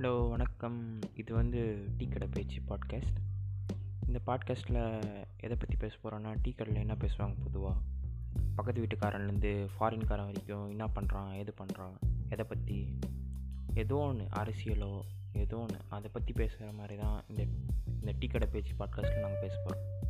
Hello வணக்கம். இது வந்து டீ கடை பேச்சு பாட்காஸ்ட் இந்த பாட்காஸ்ட்டில் எதை பற்றி பேச போகிறோன்னா டீ கடையில் என்ன பேசுவாங்க பொதுவாக பக்கத்து வீட்டுக்காரன்லேருந்து ஃபாரின்காரன் வரைக்கும் என்ன பண்ணுறான் எது பண்ணுறான் எதை பற்றி ஏதோ ஒன்று அரசியலோ ஏதோ ஒன்று அதை பற்றி பேசுகிற மாதிரி தான் இந்த இந்த டீ கடை பேச்சு பாட்காஸ்ட்டில் நாங்கள் பேச போகிறோம்